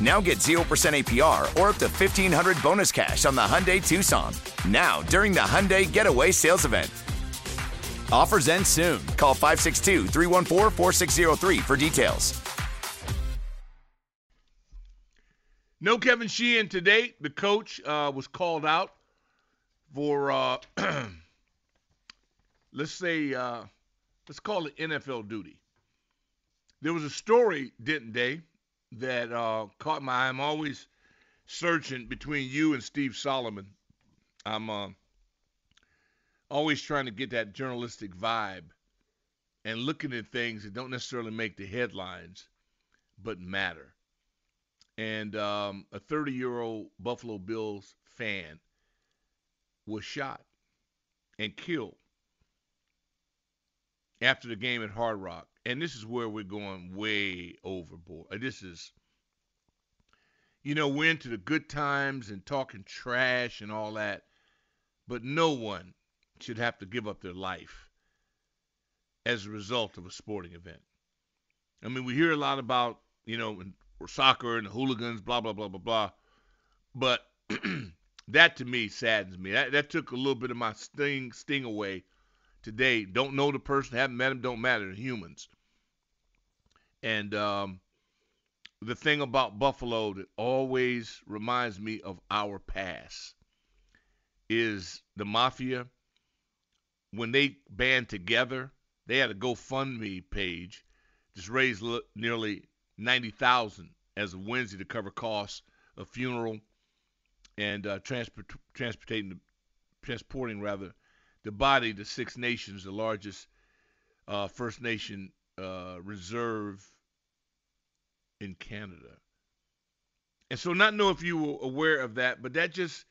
Now get 0% APR or up to 1500 bonus cash on the Hyundai Tucson. Now, during the Hyundai Getaway Sales Event. Offers end soon. Call 562 314 4603 for details. No Kevin Sheehan today. The coach uh, was called out for, uh, let's say, uh, let's call it NFL duty. There was a story, didn't they, that uh, caught my eye. I'm always searching between you and Steve Solomon. I'm uh, always trying to get that journalistic vibe and looking at things that don't necessarily make the headlines, but matter. And um, a 30 year old Buffalo Bills fan was shot and killed after the game at Hard Rock. And this is where we're going way overboard. This is, you know, we're into the good times and talking trash and all that, but no one should have to give up their life as a result of a sporting event. I mean, we hear a lot about, you know, soccer and the hooligans, blah, blah, blah, blah, blah. But that to me saddens me. That, that took a little bit of my sting sting away today. Don't know the person, haven't met him, don't matter. Humans. And um, the thing about Buffalo that always reminds me of our past is the mafia. When they band together, they had a GoFundMe page, just raised nearly ninety thousand as of Wednesday to cover costs of funeral and uh, transport transporting transporting rather the body the Six Nations, the largest uh, First Nation uh, reserve in Canada. And so, not know if you were aware of that, but that just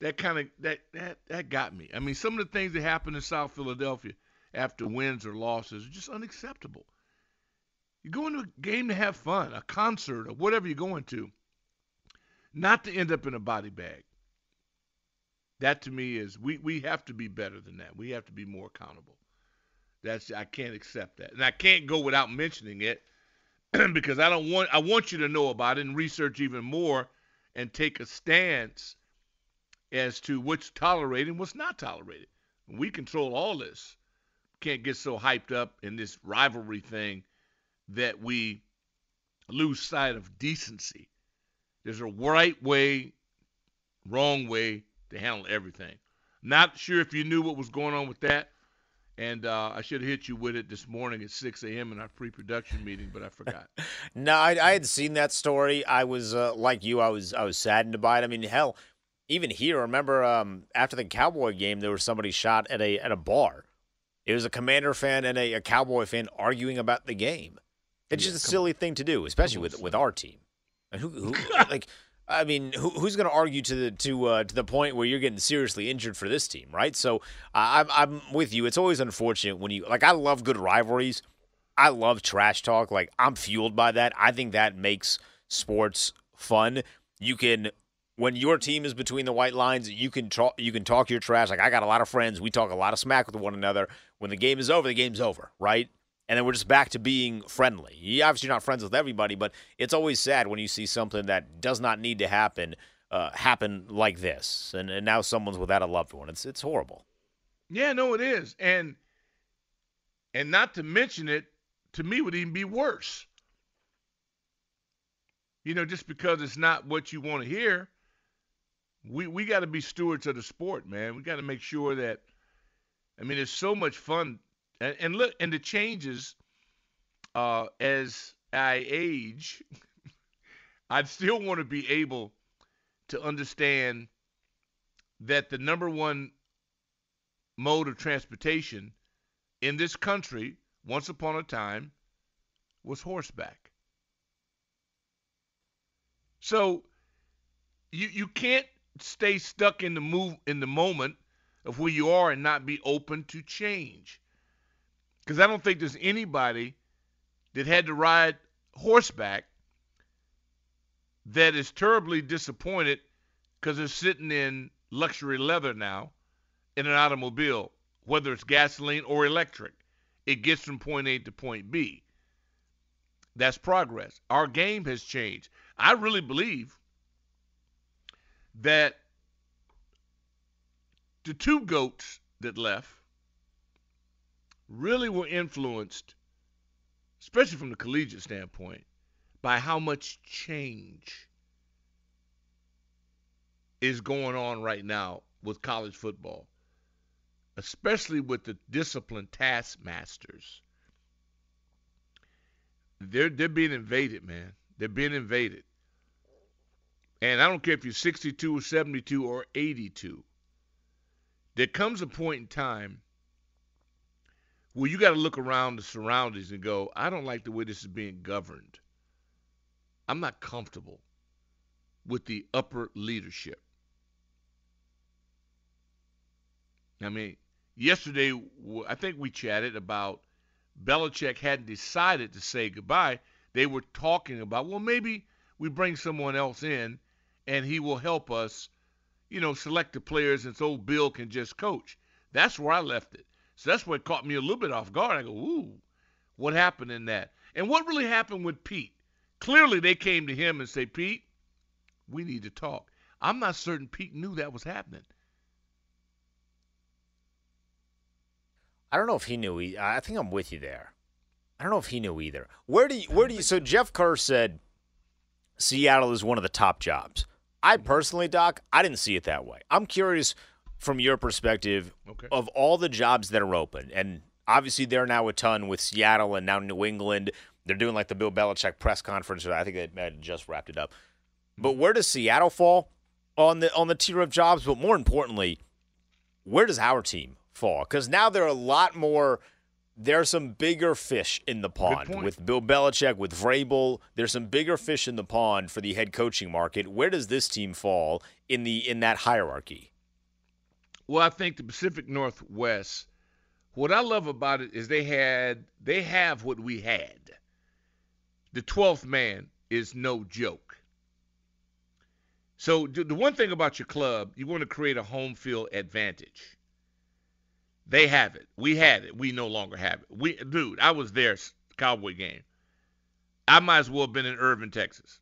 that kind of that that that got me. I mean, some of the things that happen in South Philadelphia after wins or losses are just unacceptable. You're going to a game to have fun, a concert, or whatever you're going to, not to end up in a body bag. That to me is we we have to be better than that. We have to be more accountable. That's I can't accept that, and I can't go without mentioning it because I don't want I want you to know about it and research even more and take a stance as to what's tolerated and what's not tolerated. We control all this. Can't get so hyped up in this rivalry thing that we lose sight of decency. There's a right way, wrong way to handle everything. Not sure if you knew what was going on with that. And uh, I should have hit you with it this morning at 6 a.m. in our pre-production meeting, but I forgot. no, I, I, had seen that story. I was uh, like you. I was I was saddened by it. I mean, hell, even here, remember um, after the Cowboy game, there was somebody shot at a at a bar. It was a Commander fan and a, a Cowboy fan arguing about the game. It's yeah, just a silly on. thing to do, especially with with our team. And who, who like I mean, who, who's going to argue to the to uh, to the point where you're getting seriously injured for this team, right? So I'm I'm with you. It's always unfortunate when you like. I love good rivalries. I love trash talk. Like I'm fueled by that. I think that makes sports fun. You can when your team is between the white lines, you can talk you can talk your trash. Like I got a lot of friends. We talk a lot of smack with one another. When the game is over, the game's over, right? And then we're just back to being friendly. You obviously not friends with everybody, but it's always sad when you see something that does not need to happen uh, happen like this, and, and now someone's without a loved one. It's it's horrible. Yeah, no, it is, and and not to mention it, to me would even be worse. You know, just because it's not what you want to hear, we we got to be stewards of the sport, man. We got to make sure that. I mean, it's so much fun and, and look, and the changes uh, as I age, I'd still want to be able to understand that the number one mode of transportation in this country, once upon a time, was horseback. So you you can't stay stuck in the move in the moment of where you are and not be open to change. Because I don't think there's anybody that had to ride horseback that is terribly disappointed because they're sitting in luxury leather now in an automobile, whether it's gasoline or electric. It gets from point A to point B. That's progress. Our game has changed. I really believe that the two goats that left really were influenced, especially from the collegiate standpoint, by how much change is going on right now with college football, especially with the disciplined taskmasters. They're they're being invaded, man. They're being invaded. And I don't care if you're 62 or 72 or 82. There comes a point in time well, you got to look around the surroundings and go, I don't like the way this is being governed. I'm not comfortable with the upper leadership. I mean, yesterday, I think we chatted about Belichick hadn't decided to say goodbye. They were talking about, well, maybe we bring someone else in and he will help us, you know, select the players and so Bill can just coach. That's where I left it. So that's what caught me a little bit off guard. I go, ooh, what happened in that? And what really happened with Pete? Clearly, they came to him and say, Pete, we need to talk. I'm not certain Pete knew that was happening. I don't know if he knew. I think I'm with you there. I don't know if he knew either. Where do you? Where do you? So Jeff Kerr said Seattle is one of the top jobs. I personally, Doc, I didn't see it that way. I'm curious from your perspective okay. of all the jobs that are open, and obviously there are now a ton with Seattle and now New England. They're doing like the Bill Belichick press conference. I think they just wrapped it up. But where does Seattle fall on the on the tier of jobs? But more importantly, where does our team fall? Because now there are a lot more. There are some bigger fish in the pond with Bill Belichick, with Vrabel. There's some bigger fish in the pond for the head coaching market. Where does this team fall in the in that hierarchy? Well, I think the Pacific Northwest. What I love about it is they had they have what we had. the 12th man is no joke. So the one thing about your club, you want to create a home field advantage. They have it. We had it. We no longer have it. We, dude, I was there, Cowboy game. I might as well have been in Irving, Texas,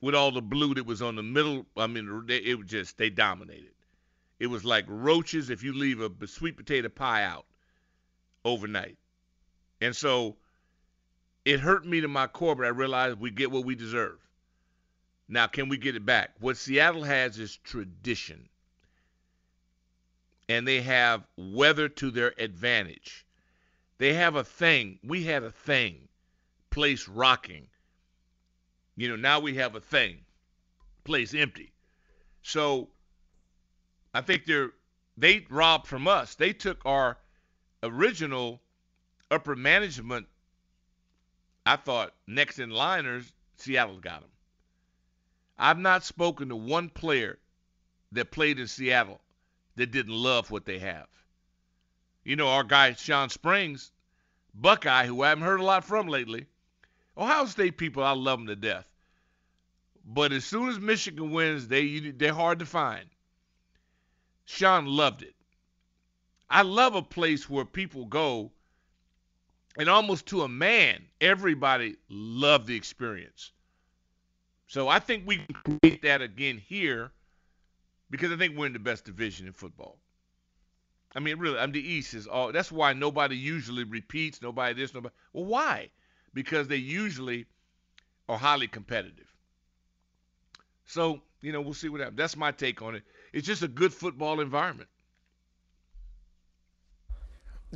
with all the blue that was on the middle. I mean, it was just they dominated. It was like roaches if you leave a sweet potato pie out overnight, and so it hurt me to my core. But I realized we get what we deserve. Now, can we get it back? What Seattle has is tradition and they have weather to their advantage. They have a thing. We had a thing. Place rocking. You know, now we have a thing. Place empty. So I think they're they robbed from us. They took our original upper management, I thought, next in liners, Seattle got them. I've not spoken to one player that played in Seattle that didn't love what they have. You know, our guy Shawn Springs, Buckeye, who I haven't heard a lot from lately. Ohio State people, I love them to death. But as soon as Michigan wins, they they're hard to find. Shawn loved it. I love a place where people go, and almost to a man, everybody loved the experience. So I think we can create that again here because I think we're in the best division in football. I mean, really, I'm the East is all. That's why nobody usually repeats. Nobody this, nobody. Well, why? Because they usually are highly competitive. So you know, we'll see what happens. That's my take on it. It's just a good football environment.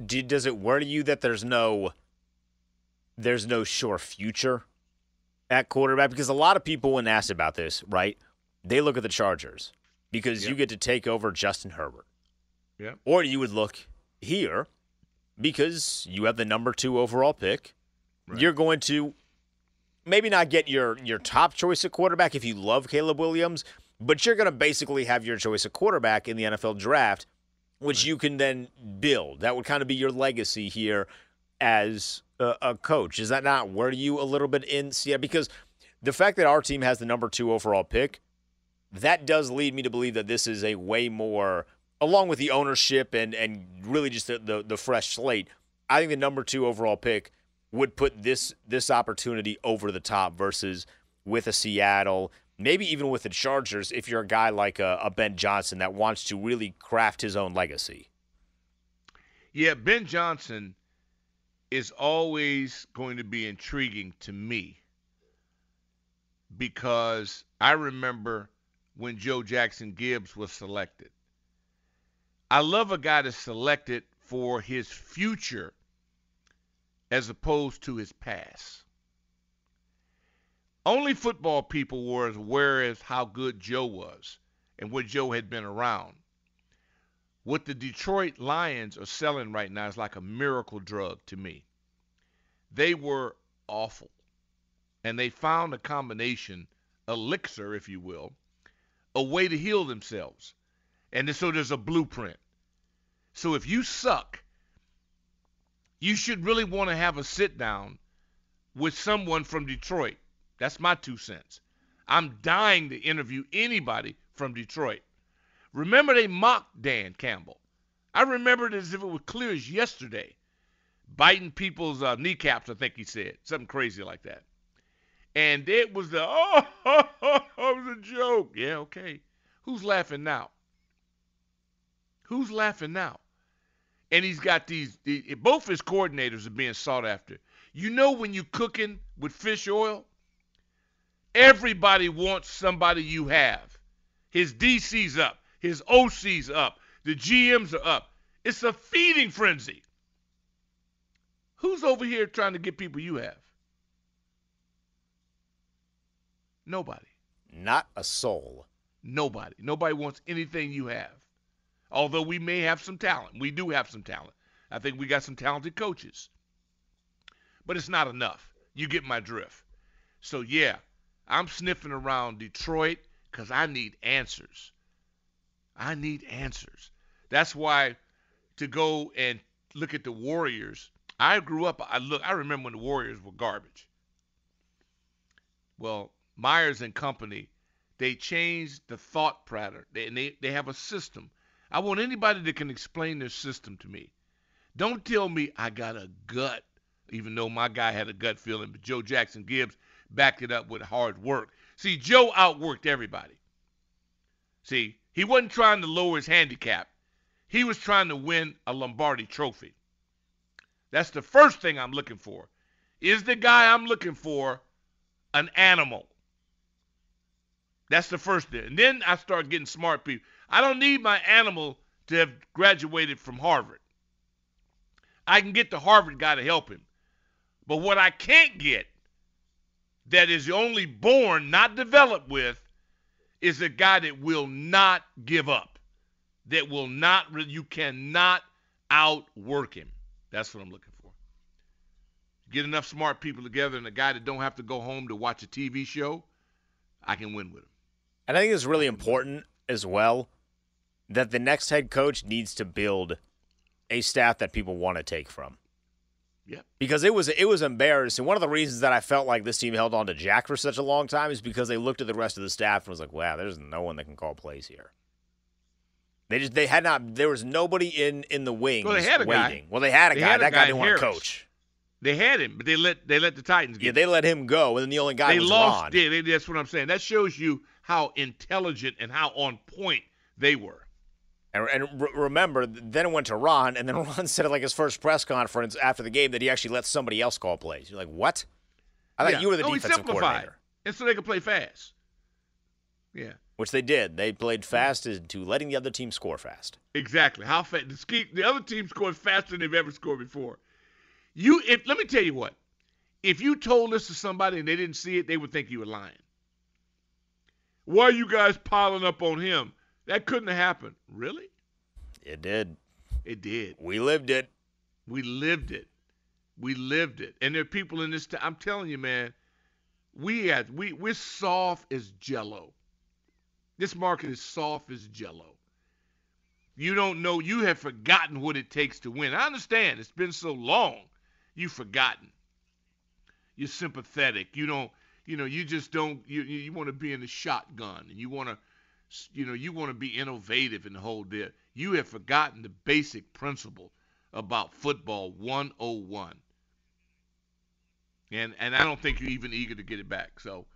does it worry you that there's no there's no sure future at quarterback? Because a lot of people, when asked about this, right, they look at the Chargers because yep. you get to take over Justin Herbert. Yeah. Or you would look here because you have the number two overall pick. Right. You're going to maybe not get your your top choice at quarterback if you love Caleb Williams, but you're going to basically have your choice of quarterback in the NFL draft, which you can then build. That would kind of be your legacy here as a, a coach. Is that not worry you a little bit in Seattle? Because the fact that our team has the number two overall pick that does lead me to believe that this is a way more, along with the ownership and and really just the, the, the fresh slate. I think the number two overall pick would put this this opportunity over the top versus with a Seattle, maybe even with the Chargers. If you're a guy like a, a Ben Johnson that wants to really craft his own legacy. Yeah, Ben Johnson is always going to be intriguing to me because I remember when Joe Jackson Gibbs was selected. I love a guy that's selected for his future as opposed to his past. Only football people were as aware as how good Joe was and what Joe had been around. What the Detroit Lions are selling right now is like a miracle drug to me. They were awful. And they found a combination, elixir, if you will, a way to heal themselves. And so there's a blueprint. So if you suck, you should really want to have a sit down with someone from Detroit. That's my two cents. I'm dying to interview anybody from Detroit. Remember, they mocked Dan Campbell. I remember it as if it was clear as yesterday. Biting people's uh, kneecaps, I think he said. Something crazy like that. And it was the, oh, oh, oh, it was a joke. Yeah, okay. Who's laughing now? Who's laughing now? And he's got these, both his coordinators are being sought after. You know when you're cooking with fish oil? Everybody wants somebody you have. His DC's up, his OC's up, the GMs are up. It's a feeding frenzy. Who's over here trying to get people you have? Nobody. Not a soul. Nobody. Nobody wants anything you have. Although we may have some talent. We do have some talent. I think we got some talented coaches. But it's not enough. You get my drift. So, yeah, I'm sniffing around Detroit because I need answers. I need answers. That's why to go and look at the Warriors, I grew up, I look, I remember when the Warriors were garbage. Well, Myers and Company, they changed the thought pattern. They, and they, they have a system. I want anybody that can explain their system to me. Don't tell me I got a gut, even though my guy had a gut feeling, but Joe Jackson Gibbs backed it up with hard work. See, Joe outworked everybody. See, he wasn't trying to lower his handicap. He was trying to win a Lombardi trophy. That's the first thing I'm looking for. Is the guy I'm looking for an animal? That's the first thing. And then I start getting smart people. I don't need my animal to have graduated from Harvard. I can get the Harvard guy to help him. But what I can't get that is only born, not developed with, is a guy that will not give up. That will not, you cannot outwork him. That's what I'm looking for. Get enough smart people together and a guy that don't have to go home to watch a TV show, I can win with him. And I think it's really important as well that the next head coach needs to build a staff that people want to take from. Yep. Because it was it was embarrassing. One of the reasons that I felt like this team held on to Jack for such a long time is because they looked at the rest of the staff and was like, "Wow, there's no one that can call plays here." They just they had not. There was nobody in in the wings Well, they had a guy. Well, they had a They guy. had a that guy guy didn't want to coach. They had him, but they let they let the Titans get Yeah, they let him go, and then the only guy they was lost. Ron. Yeah, they, that's what I'm saying. That shows you how intelligent and how on point they were. And, and re- remember, then it went to Ron, and then Ron said at like his first press conference after the game that he actually let somebody else call plays. You're like, what? I thought Yeah. you were the no, defensive coordinator, and so they could play fast. Yeah, which they did. They played fast into letting the other team score fast. exactly. How fast the, ski, the other team scored faster than they've ever scored before. You, if let me tell you what, if you told this to somebody and they didn't see it, they would think you were lying. Why are you guys piling up on him? That couldn't have happened. Really? It did. It did. We lived it. We lived it. We lived it. And there are people in this town. I'm telling you, man, we had we we're soft as jello. This market is soft as jello. You don't know, you have forgotten what it takes to win. I understand. It's been so long. You've forgotten. You're sympathetic. You don't, you know, you just don't you you, want to be in the shotgun and you want to you know, you want to be innovative and the whole deal. You have forgotten the basic principle about football 101. And and I don't think you're even eager to get it back. So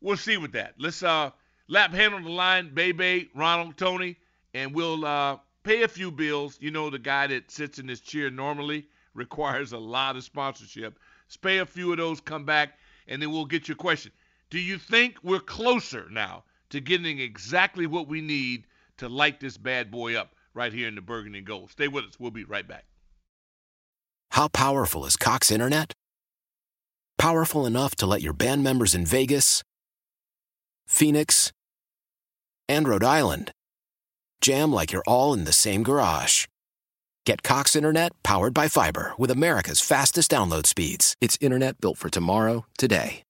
we'll see with that. Let's uh lap hand on the line, Bebe, Ronald, Tony, and we'll uh pay a few bills. You know the guy that sits in this chair normally requires a lot of sponsorship. Pay a few of those, come back, and then we'll get your question. Do you think we're closer now to getting exactly what we need to light this bad boy up right here in the Burgundy Gold? Stay with us. We'll be right back. How powerful is Cox Internet? Powerful enough to let your band members in Vegas, Phoenix, and Rhode Island jam like you're all in the same garage. Get Cox Internet powered by fiber with America's fastest download speeds. It's internet built for tomorrow, today.